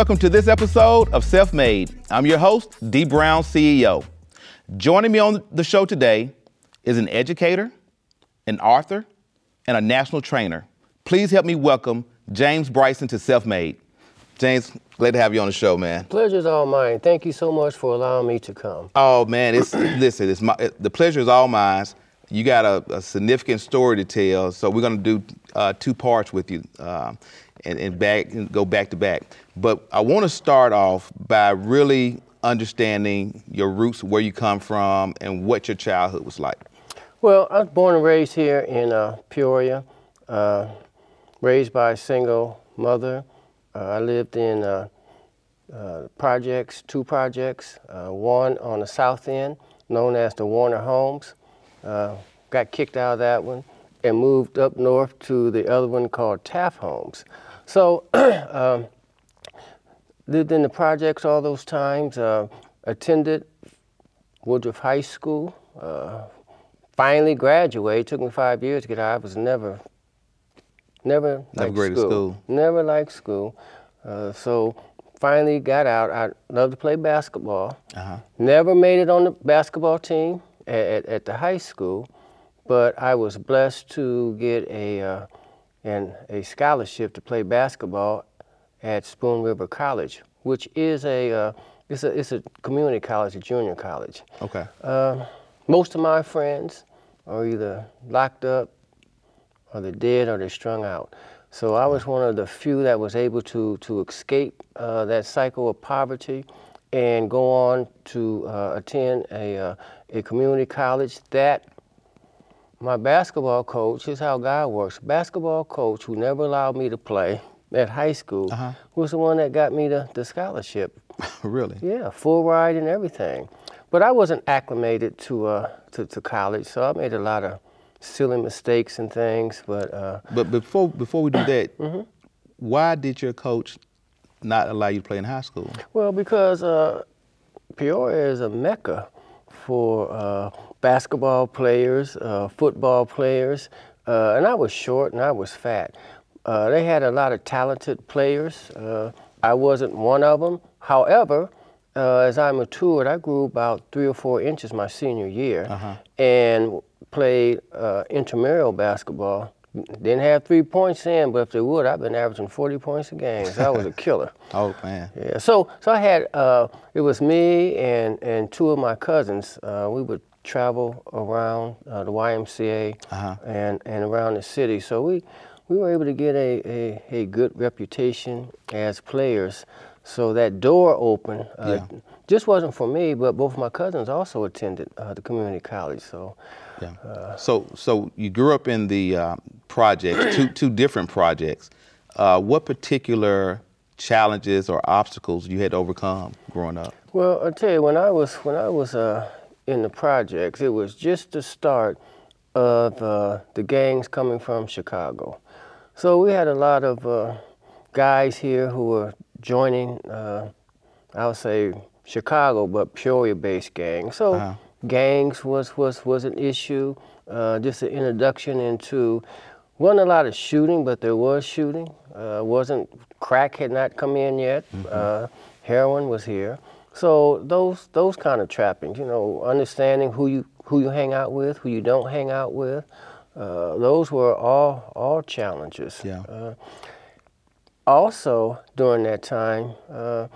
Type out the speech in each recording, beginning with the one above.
Welcome to this episode of Self Made. I'm your host, Dee Brown, CEO. Joining me on the show today is an educator, an author, and a national trainer. Please help me welcome James Bryson to Self Made. James, glad to have you on the show, man. Pleasure's all mine. Thank you so much for allowing me to come. Oh man, it's listen, it's my the pleasure is all mine. You got a, a significant story to tell, so we're gonna do uh, two parts with you. Uh, and, and back and go back to back. But I want to start off by really understanding your roots, where you come from, and what your childhood was like. Well, I was born and raised here in uh, Peoria, uh, raised by a single mother. Uh, I lived in uh, uh, projects, two projects, uh, one on the south end, known as the Warner Homes. got kicked out of that one and moved up north to the other one called Taft Homes. So, um, lived in the projects all those times, uh, attended Woodruff High School, uh, finally graduated. Took me five years to get out. I was never, never, never liked school. school. Never liked school. Uh, so finally got out. I loved to play basketball. Uh-huh. Never made it on the basketball team at, at, at, the high school, but I was blessed to get a uh, and a scholarship to play basketball at Spoon River College, which is a uh, it's a it's a community college, a junior college. Okay. Uh, most of my friends are either locked up, or they're dead, or they're strung out. So I was one of the few that was able to to escape uh, that cycle of poverty, and go on to uh, attend a uh, a community college that my basketball coach, here's how God works. Basketball coach who never allowed me to play at high school uh-huh. was the one that got me the, the scholarship. really? Yeah, full ride and everything. But I wasn't acclimated to, uh, to, to college, so I made a lot of silly mistakes and things. But uh, but before before we do that, mm-hmm. why did your coach not allow you to play in high school? Well, because uh, Peoria is a mecca for uh, basketball players, uh, football players, uh, and I was short and I was fat. Uh, they had a lot of talented players. Uh, I wasn't one of them. However, uh, as I matured, I grew about three or four inches my senior year uh-huh. and played intramural basketball didn't have three points in, but if they would, I've been averaging 40 points a game. So I was a killer. oh man. Yeah. So so I had uh, it was me and and two of my cousins. Uh, we would travel around uh, the YMCA uh-huh. and, and around the city. So we, we were able to get a, a, a good reputation as players. So that door opened. uh, yeah. just wasn't for me, but both of my cousins also attended uh, the community college. So, yeah. Uh, so, so you grew up in the uh, projects, two two different projects. Uh, what particular challenges or obstacles you had to overcome growing up? Well, I tell you, when I was when I was uh, in the projects. It was just the start of uh, the gangs coming from Chicago. So we had a lot of uh, guys here who were joining, uh, I would say, Chicago, but Peoria-based gangs. So uh-huh. Gangs was, was, was an issue, uh, just an introduction into, wasn't a lot of shooting, but there was shooting. Uh, wasn't, crack had not come in yet. Mm-hmm. Uh, heroin was here. So those those kind of trappings, you know, understanding who you who you hang out with, who you don't hang out with, uh, those were all all challenges. Yeah. Uh, also during that time, uh,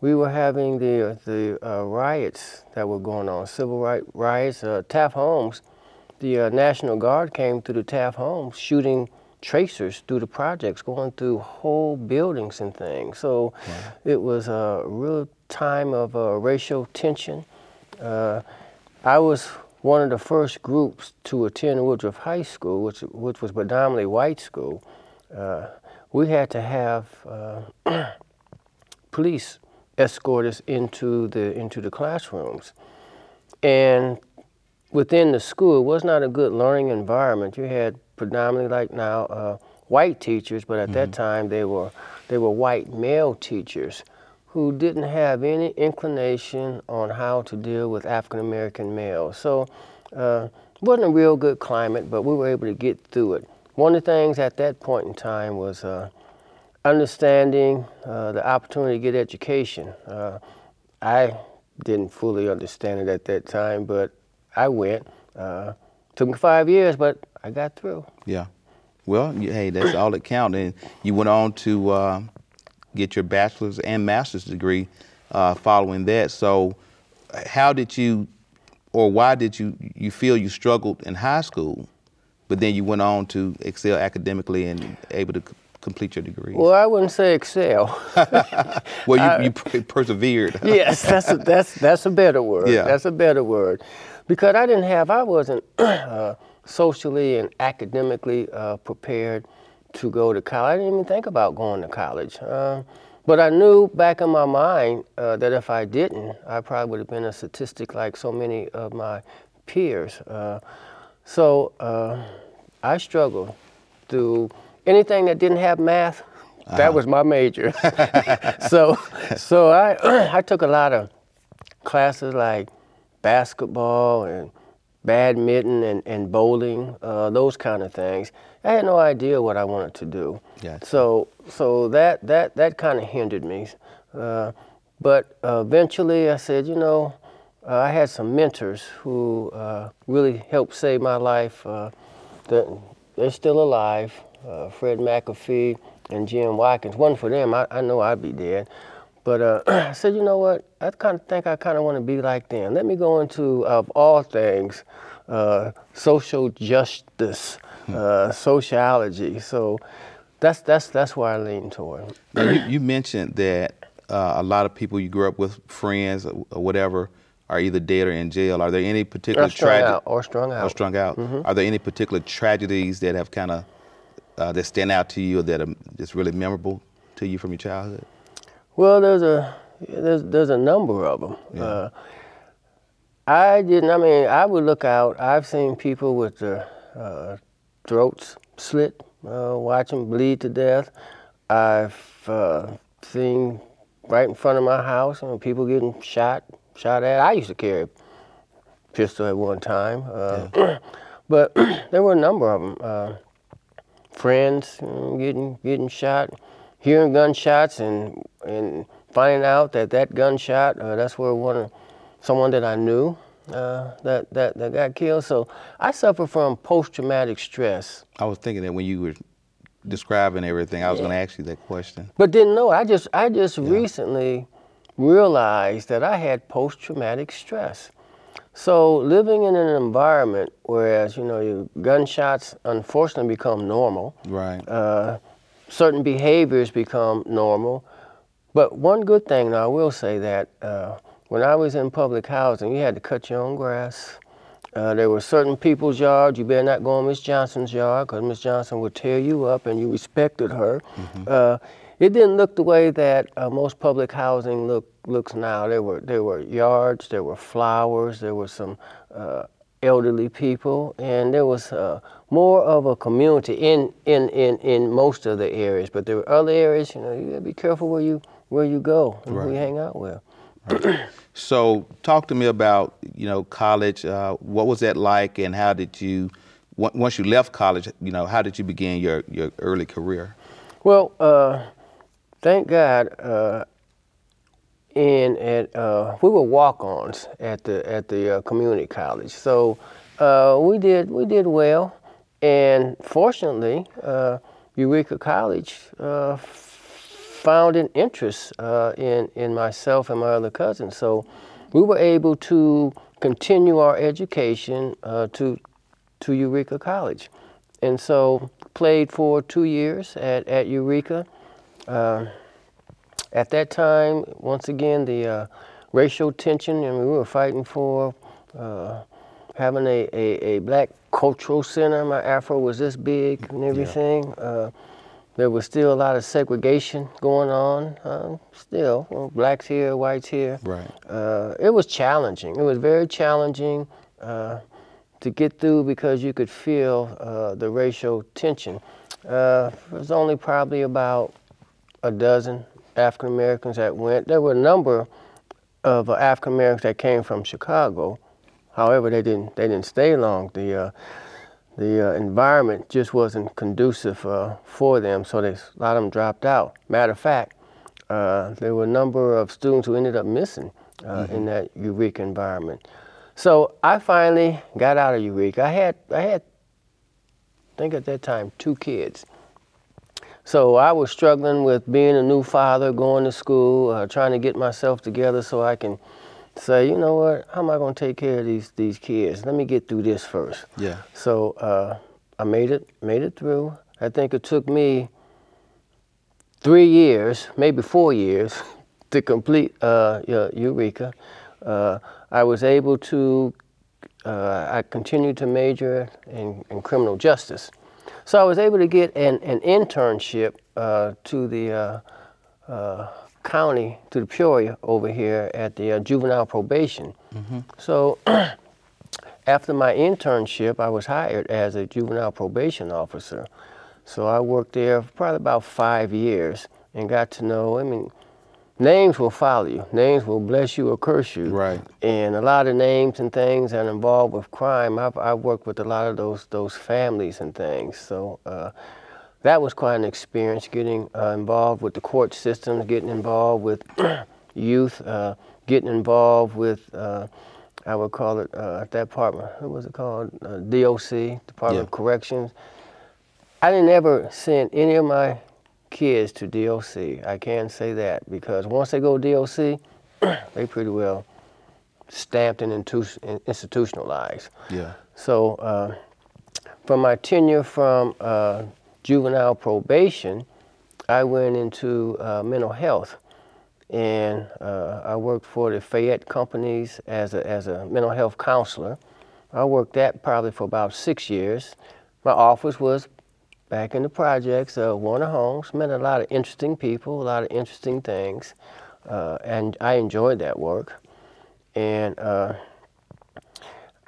we were having the the uh, riots that were going on, civil rights riots. Uh, Taft Homes, the uh, National Guard came through the Taft Homes shooting tracers through the projects, going through whole buildings and things. So it was a real time of uh, racial tension. Uh, I was one of the first groups to attend Woodruff High School, which, which was predominantly white school. Uh, we had to have uh, police escort us into the into the classrooms, and within the school, it was not a good learning environment. You had predominantly, like now, uh, white teachers, but at mm-hmm. that time they were they were white male teachers who didn't have any inclination on how to deal with African American males. So uh, it wasn't a real good climate, but we were able to get through it. One of the things at that point in time was uh, understanding uh, the opportunity to get education. Uh, I didn't fully understand it at that time, but I went. Uh, took me five years, but I got through. Yeah. Well, hey, that's all that counted. And you went on to uh, get your bachelor's and master's degree uh, following that. So, how did you, or why did you, you feel you struggled in high school, but then you went on to excel academically and able to complete your degree? Well, I wouldn't say excel. well, you, I, you persevered. yes, that's a, that's that's a better word. Yeah. that's a better word, because I didn't have, I wasn't uh, socially and academically uh, prepared to go to college. I didn't even think about going to college. Uh, but I knew back in my mind uh, that if I didn't, I probably would have been a statistic like so many of my peers. Uh, so uh, I struggled through anything that didn't have math. Uh-huh. That was my major. so, so I I took a lot of classes like basketball and badminton and, and bowling, uh, those kind of things. I had no idea what I wanted to do. Gotcha. So so that that that kind of hindered me. Uh, but uh, eventually, I said, you know, uh, I had some mentors who uh, really helped save my life. Uh, that they're still alive. Fred McAfee and Jim Watkins. One for them, I, I know I'd be dead. But uh, I said, you know what? I kind of think I kind of want to be like them. Let me go into, of all things, uh, social justice, hmm. uh, sociology. So that's that's that's where I lean toward. Now, you, you mentioned that uh, a lot of people you grew up with, friends or, or, whatever, are either dead or in jail. Are there any particular tragedies or strung out? Or strung out. Mm-hmm. Are there any particular tragedies that have kind of uh, that stand out to you or that are just really memorable to you from your childhood? Well, there's a there's there's a number of them. Yeah. Uh, I didn't. I mean, I would look out. I've seen people with their uh, throats slit, uh, watch them bleed to death. I've uh, seen right in front of my house, you know, people getting shot, shot at. I used to carry a pistol at one time, uh, yeah. but there were a number of them. Friends getting getting shot hearing gunshots and and finding out that that gunshot uh, that's where one someone that I knew uh, that that that got killed. So I suffer from post traumatic stress. I was thinking that when you were describing everything, I was yeah. going to ask you that question. But didn't know. I just I just yeah. recently realized that I had post traumatic stress. So living in an environment whereas you know your gunshots unfortunately become normal. Right. Uh, certain behaviors become normal. But one good thing, now I will say that uh, when I was in public housing, you had to cut your own grass. Uh, there were certain people's yards. You better not go on Miss Johnson's yard because Miss Johnson would tear you up, and you respected her. Mm-hmm. It didn't look the way that uh, most public housing look, looks now. There were there were yards, there were flowers, there were some uh, elderly people, and there was uh, more of a community in, in, in, in most of the areas. But there were other areas, you know, you gotta be careful where you where you go and right. who you hang out with. Right. so, talk to me about you know college. Uh, what was that like, and how did you once you left college? You know, how did you begin your your early career? Well, uh, thank God. Uh, in at uh, we were walk-ons at the at the uh, community college, so uh, we did we did well, and fortunately, uh, Eureka College uh, found an interest in in myself and my other cousins, so we were able to continue our education to to Eureka College, and so played for two years at at Eureka. At that time, once again, the uh, racial tension, I mean, we were fighting for uh, having a, a, a, black cultural center. My afro was this big and everything. Yeah. Uh, there was still a lot of segregation going on. Uh, still, well, blacks here, whites here. Right. Uh, it was challenging. It was very challenging uh, to get through because you could feel uh, the racial tension. Uh, it was only probably about a dozen African Americans that went. There were a number of uh, African Americans that came from Chicago. However, they didn't they didn't stay long. The uh, the uh, environment just wasn't conducive uh, for them, so they, a lot of them dropped out. Matter of fact, uh, there were a number of students who ended up missing uh, mm-hmm. in that Eureka environment. So I finally got out of Eureka. I had, I had, I think at that time, two kids. So I was struggling with being a new father, going to school, uh, trying to get myself together so I can say, you know what, how am I going to take care of these these kids? Let me get through this first. Yeah. So uh, I made it made it through. I think it took me three years, maybe four years, to complete uh, Eureka. Uh, I was able to. Uh, I continued to major in, in, criminal justice, so I was able to get an, an internship uh, to the uh, uh, county to the Peoria over here at the uh, juvenile probation. Mm-hmm. So after my internship, I was hired as a juvenile probation officer. So I worked there for probably about five years and got to know, I mean, names will follow you. Names will bless you or curse you. Right. And a lot of names and things that are involved with crime, I've, I've worked with a lot of those, those families and things. So uh, that was quite an experience getting uh, involved with the court systems, getting involved with youth, uh, getting involved with, uh, I would call it uh, that department, what was it called? Uh, DOC, Department yeah. of Corrections. I didn't ever send any of my kids to DOC. I can say that because once they go DOC, they pretty well stamped and institutionalized. Yeah. So uh, from my tenure from juvenile probation, I went into uh, mental health. And uh, I worked for the Fayette companies as a, as a mental health counselor. I worked that probably for about six years. My office was back in the projects of Warner Homes. Met a lot of interesting people, a lot of interesting things. Uh, and I enjoyed that work. And uh,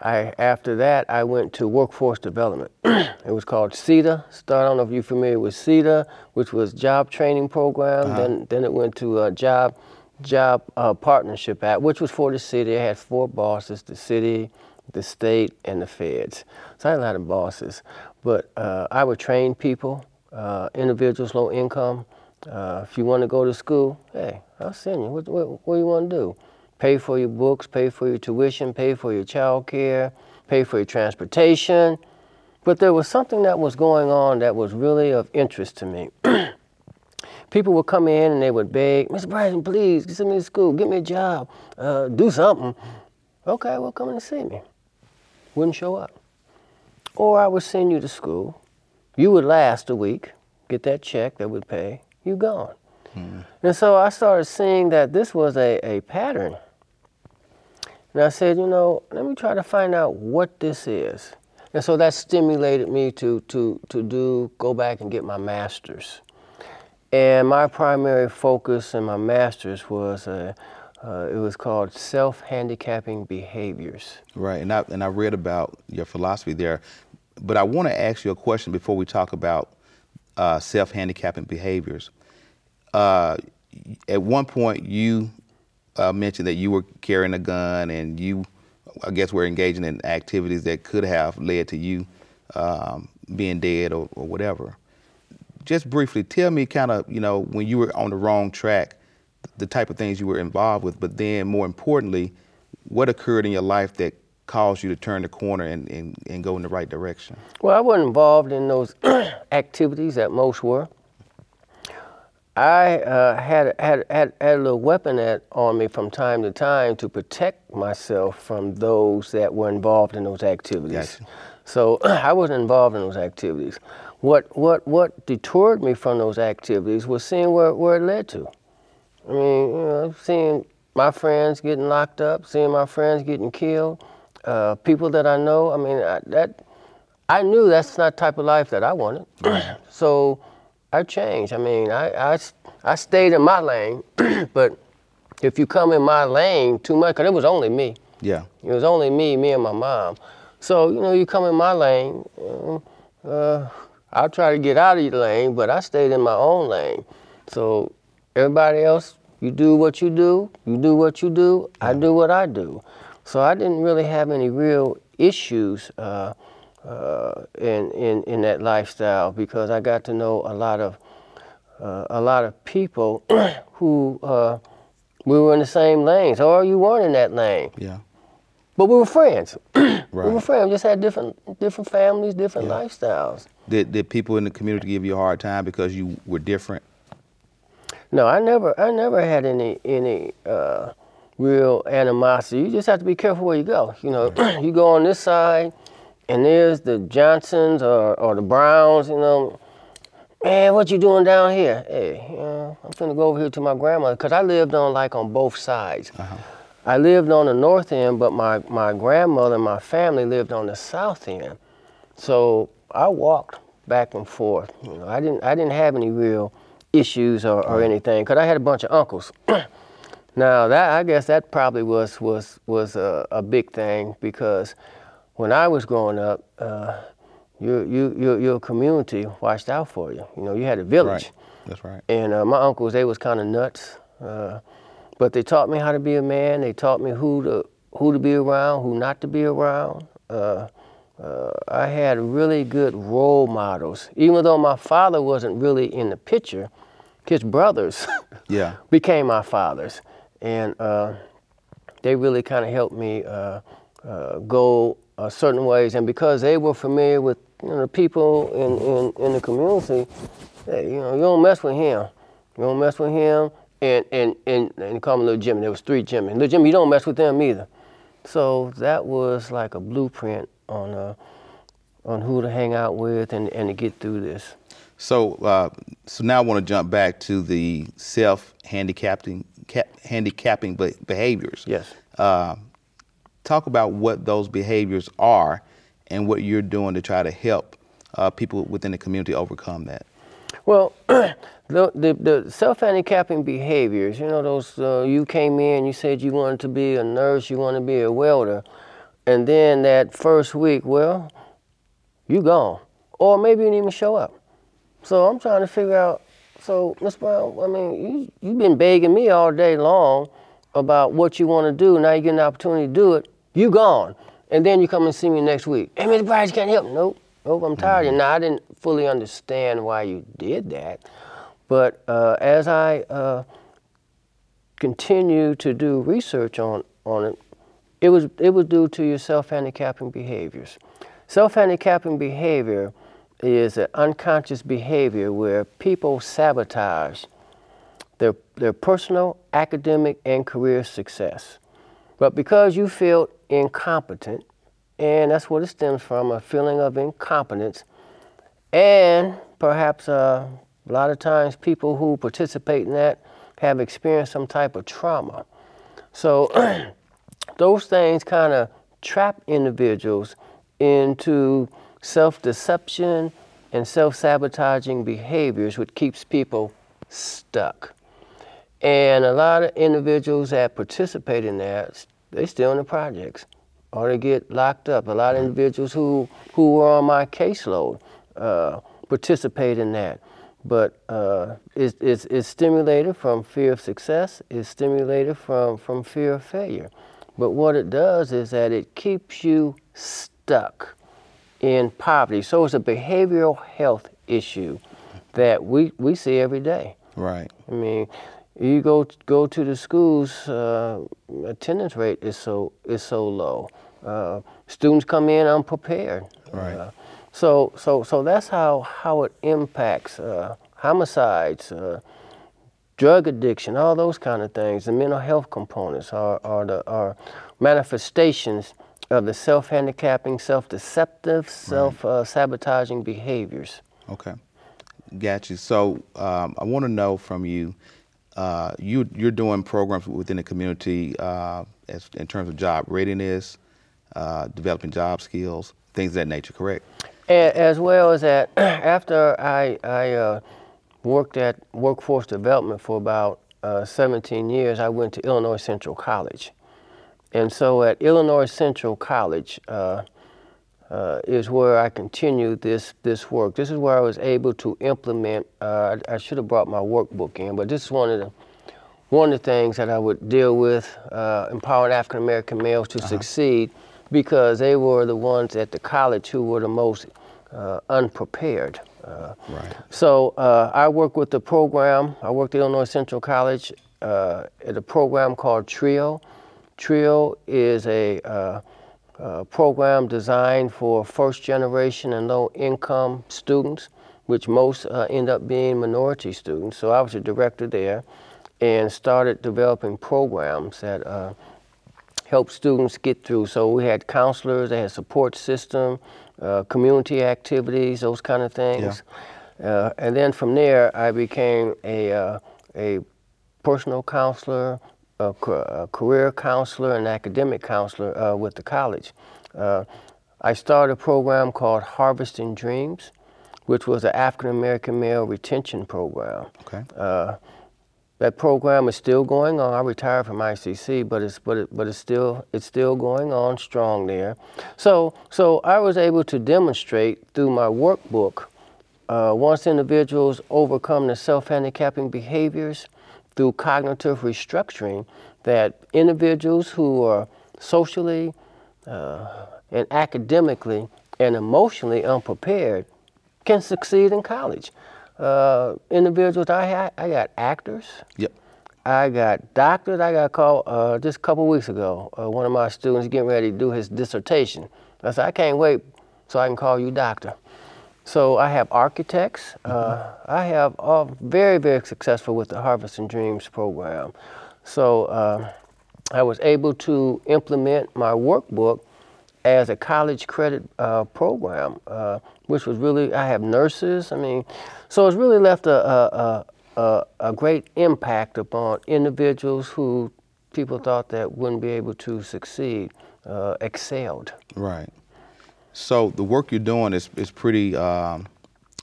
I, after that, I went to workforce development. it was called CETA. I don't know if you're familiar with CETA, which was job training program. Uh-huh. Then, then it went to a job, job uh, partnership act, which was for the city. It had four bosses: the city, the state, and the feds. So I had a lot of bosses. But uh, I would train people, uh, individuals, low income. Uh, if you want to go to school, hey, I'll send you. What, what, what do you want to do? pay for your books, pay for your tuition, pay for your child care, pay for your transportation. But there was something that was going on that was really of interest to me. People would come in and they would beg, Mr. Bryson, please send me to school, get me a job, uh, do something. Okay, well, come and see me. Wouldn't show up. Or I would send you to school. You would last a week, get that check that would pay, you gone. Hmm. And so I started seeing that this was a, a pattern and I said, you know, let me try to find out what this is. And so that stimulated me to, to, to do, go back and get my master's. And my primary focus in my master's was, uh, uh, it was called self-handicapping behaviors. Right, and I, and I read about your philosophy there. But I want to ask you a question before we talk about uh, self-handicapping behaviors. Uh, at one point, you uh, mentioned that you were carrying a gun and you, I guess, were engaging in activities that could have led to you um, being dead or, or, whatever. Just briefly, tell me kind of, you know, when you were on the wrong track, the type of things you were involved with, but then more importantly, what occurred in your life that caused you to turn the corner and, and, and go in the right direction? Well, I wasn't involved in those activities that most were. I uh, had, had, had, had a little weapon at, on me from time to time to protect myself from those that were involved in those activities. Gotcha. So I wasn't involved in those activities. What, what, what deterred me from those activities was seeing where, where it led to. I mean, you know, seeing my friends getting locked up, seeing my friends getting killed, uh, people that I know. I mean, I, that I knew that's not the type of life that I wanted. so I changed. I mean, I, I, I stayed in my lane, but if you come in my lane too much, because it was only me. Yeah. It was only me, me and my mom. So, you know, you come in my lane, uh, I'll try to get out of your lane, but I stayed in my own lane. So everybody else, you do what you do, you do what you do. I do what I do. So I didn't really have any real issues uh, uh, in, in, in that lifestyle because I got to know a lot of, uh, a lot of people who uh, we were in the same lanes or you weren't in that lane. Yeah. But we were friends. Right. We were friends. Just had different different families, different Yeah. lifestyles. Did did people in the community give you a hard time because you were different? No, I never I never had any any uh, real animosity. You just have to be careful where you go. You know, you go on this side, and there's the Johnsons or, or the Browns. You know, man, what you doing down here? Hey, you know, I'm finna go over here to my grandmother because I lived on like on both sides. I lived on the north end, but my, my grandmother and my family lived on the south end. So I walked back and forth. You know, I didn't I didn't have any real issues or, or anything because I had a bunch of uncles. now that I guess that probably was was was a, a big thing because when I was growing up, uh, your, you, your your community watched out for you. You know, you had a village. Right. That's right. And uh, my uncles, they was kind of nuts, uh, but they taught me how to be a man. They taught me who to who to be around, who not to be around. Uh, uh, I had really good role models, even though my father wasn't really in the picture. His brothers Yeah. became my fathers, and uh, they really kind of helped me uh, uh, go uh, certain ways. And because they were familiar with you know, the people in, in, in the community, hey, you know, you don't mess with him. You don't mess with him. And and and, and they call me Little Jimmy. There was three Jimmy. Little Jimmy, you don't mess with them either. So that was like a blueprint on uh, on who to hang out with and, and to get through this. So uh, so now I want to jump back to the self handicapping cap, handicapping be- behaviors. Yes. Uh, talk about what those behaviors are and what you're doing to try to help uh, people within the community overcome that. Well, the, the, the self-handicapping behaviors, you know, those, uh, you came in, you said you wanted to be a nurse, you want to be a welder, and then that first week, well, you gone. Or maybe you didn't even show up. So I'm trying to figure out, so, Ms. Brown, I mean, you, you've been begging me all day long about what you want to do. Now you get an opportunity to do it. You gone. And then you come and see me next week. Hey, Mr. Bryce, can't help. Nope. Nope, I'm tired. Now, I didn't fully understand why you did that. But uh, as I uh, continue to do research on, on it, it was, it was due to your self-handicapping behaviors. Self-handicapping behavior is an unconscious behavior where people sabotage their, their personal, academic, and career success. But because you feel incompetent, and that's what it stems from a feeling of incompetence, and perhaps uh, a lot of times people who participate in that have experienced some type of trauma. So those things kind of trap individuals into self-deception and self-sabotaging behaviors which keeps people stuck. And a lot of individuals that participate in that they still in the projects or they get locked up. A lot of individuals who who were on my caseload uh, participate in that. But uh, it's, it's, it's stimulated from fear of success. It's stimulated from, from fear of failure. But what it does is that it keeps you stuck in poverty. So it's a behavioral health issue that we, we see every day. Right. I mean, you go go to the schools, uh, attendance rate is so is so low. Uh, students come in unprepared. Right. Uh, so so so that's how how it impacts uh, homicides, uh, drug addiction, all those kind of things. The mental health components are are the are manifestations of the self-handicapping, self-deceptive, self-sabotaging behaviors. Okay. Got you. So um, I want to know from you. Uh, you you're doing programs within the community uh, as, in terms of job readiness, uh, developing job skills, things of that nature. Correct. As well as that, after I, I uh, worked at workforce development for about uh, 17 years, I went to Illinois Central College. And so at Illinois Central College uh, uh, is where I continued this, this work. This is where I was able to implement, uh, I, I should have brought my workbook in, but this is one of the, one of the things that I would deal with, uh, empowering African American males to succeed because they were the ones at the college who were the most uh, unprepared. Uh, Right. So uh, I worked with the program. I worked at Illinois Central College uh, at a program called TRIO. TRIO is a uh, uh, program designed for first generation and low income students, which most uh, end up being minority students. So I was a director there and started developing programs that uh, help students get through. So we had counselors, they had support system, uh, community activities, those kind of things. Uh, and then from there, I became a, uh, a personal counselor, a, a career counselor, and academic counselor uh, with the college. Uh, I started a program called Harvesting Dreams, which was an African American male retention program. Okay. Uh, that program is still going on. I retired from ICC, but it's but it, but it's still it's still going on strong there. So so I was able to demonstrate through my workbook uh, once individuals overcome the self-handicapping behaviors through cognitive restructuring, that individuals who are socially uh, and academically and emotionally unprepared can succeed in college. Uh, individuals, I, had, I got actors, Yep. I got doctors. I got called uh, just a couple weeks ago. Uh, one of my students getting ready to do his dissertation. I said, I can't wait so I can call you doctor. So I have architects. Uh, I have all very, very successful with the Harvesting Dreams program. So uh, I was able to implement my workbook as a college credit uh, program, uh, which was really, I have nurses. I mean, so it's really left a, a, a, a, a great impact upon individuals who people thought that wouldn't be able to succeed, uh, excelled. Right. So the work you're doing is is pretty um,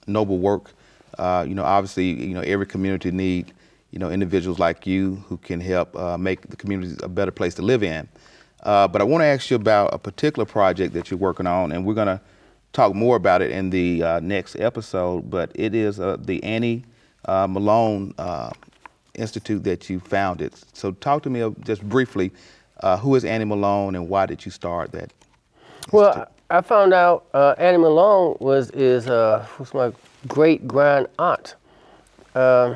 noble work. Uh, you know, obviously, you know every community need you know individuals like you who can help uh, make the community a better place to live in. Uh, but I want to ask you about a particular project that you're working on, and we're going to talk more about it in the uh, next episode. But it is uh, the Annie uh, Malone uh, Institute that you founded. So talk to me just briefly. Uh, who is Annie Malone, and why did you start that? Well, I found out uh, Annie Malone was is uh, was my great grand aunt. Um,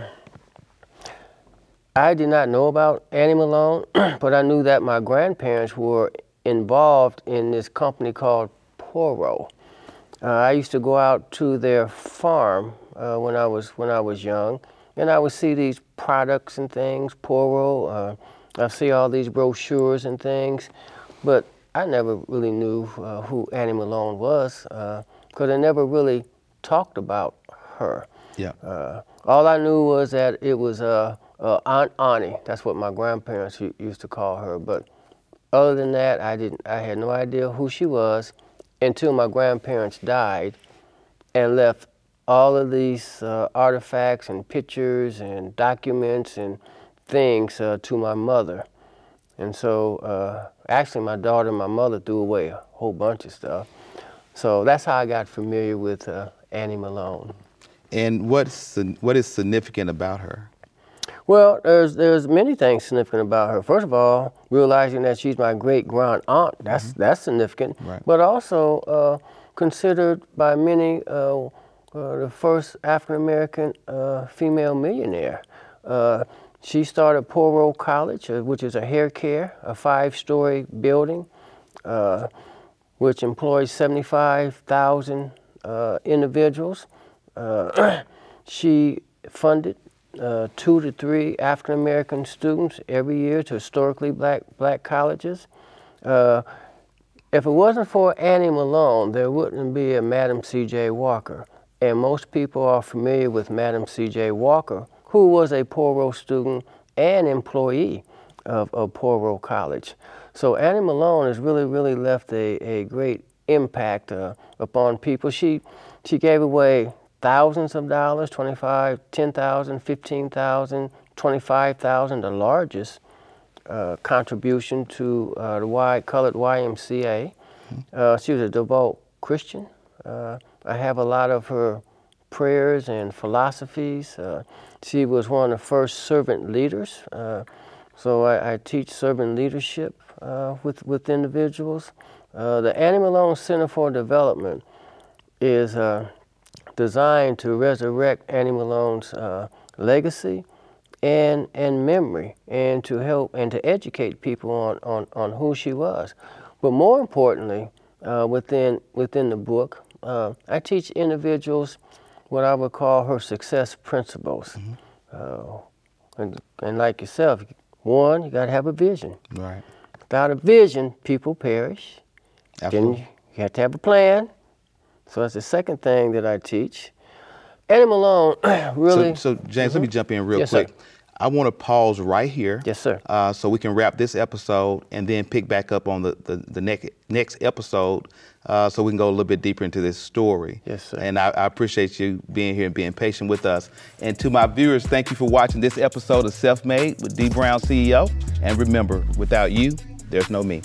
I did not know about Annie Malone, but I knew that my grandparents were involved in this company called Poro. Uh, I used to go out to their farm uh, when I was when I was young, and I would see these products and things, Poro. Uh, I see all these brochures and things, but I never really knew uh, who Annie Malone was because I never really talked about her. Yeah. Uh, all I knew was that it was uh, uh, Aunt Annie. That's what my grandparents used to call her. But other than that, I didn't. I had no idea who she was until my grandparents died and left all of these uh, artifacts and pictures and documents and things uh, to my mother. And so, uh, actually, my daughter and my mother threw away a whole bunch of stuff. So that's how I got familiar with uh, Annie Malone. And what's what is significant about her? Well, there's there's many things significant about her. First of all, realizing that she's my great grand aunt, that's that's significant. Right. But also uh, considered by many uh, uh, the first African American uh, female millionaire. She started Poro College, uh, which is a hair care, a five-story building, uh, which employs 75,000 uh, individuals. Uh, she funded uh, two to three African American students every year to historically black black colleges. Uh, if it wasn't for Annie Malone, there wouldn't be a Madam C.J. Walker. And most people are familiar with Madam C.J. Walker, who was a Poro student and employee of, of Poro College. So Annie Malone has really, really left a, a great impact uh, upon people. She, she gave away thousands of dollars, 25, 10,000, 15,000, 25,000, the largest uh, contribution to uh, the y, colored YMCA. Uh, she was a devout Christian. Uh, I have a lot of her prayers and philosophies. Uh, she was one of the first servant leaders. Uh, so I, I teach servant leadership uh, with, with individuals. Uh, the Annie Malone Center for Development is uh, designed to resurrect Annie Malone's legacy and and memory, and to help and to educate people on on, on who she was. But more importantly, within within the book, uh, I teach individuals what I would call her success principles. Mm-hmm. Uh, and, and like yourself, one, you got to have a vision. Right. Without a vision, people perish. Absolutely. Then you have to have a plan. So that's the second thing that I teach. Annie Malone really. So, so James, mm-hmm. let me mm-hmm. jump in real yes, quick. Sir. I want to pause right here. Yes, sir. Uh, so we can wrap this episode and then pick back up on the, the, the next, next episode uh, so we can go a little bit deeper into this story. Yes, sir. And I, I, appreciate you being here and being patient with us. And to my viewers, thank you for watching this episode of Self Made with Dee Brown CEO. And remember, without you, there's no me.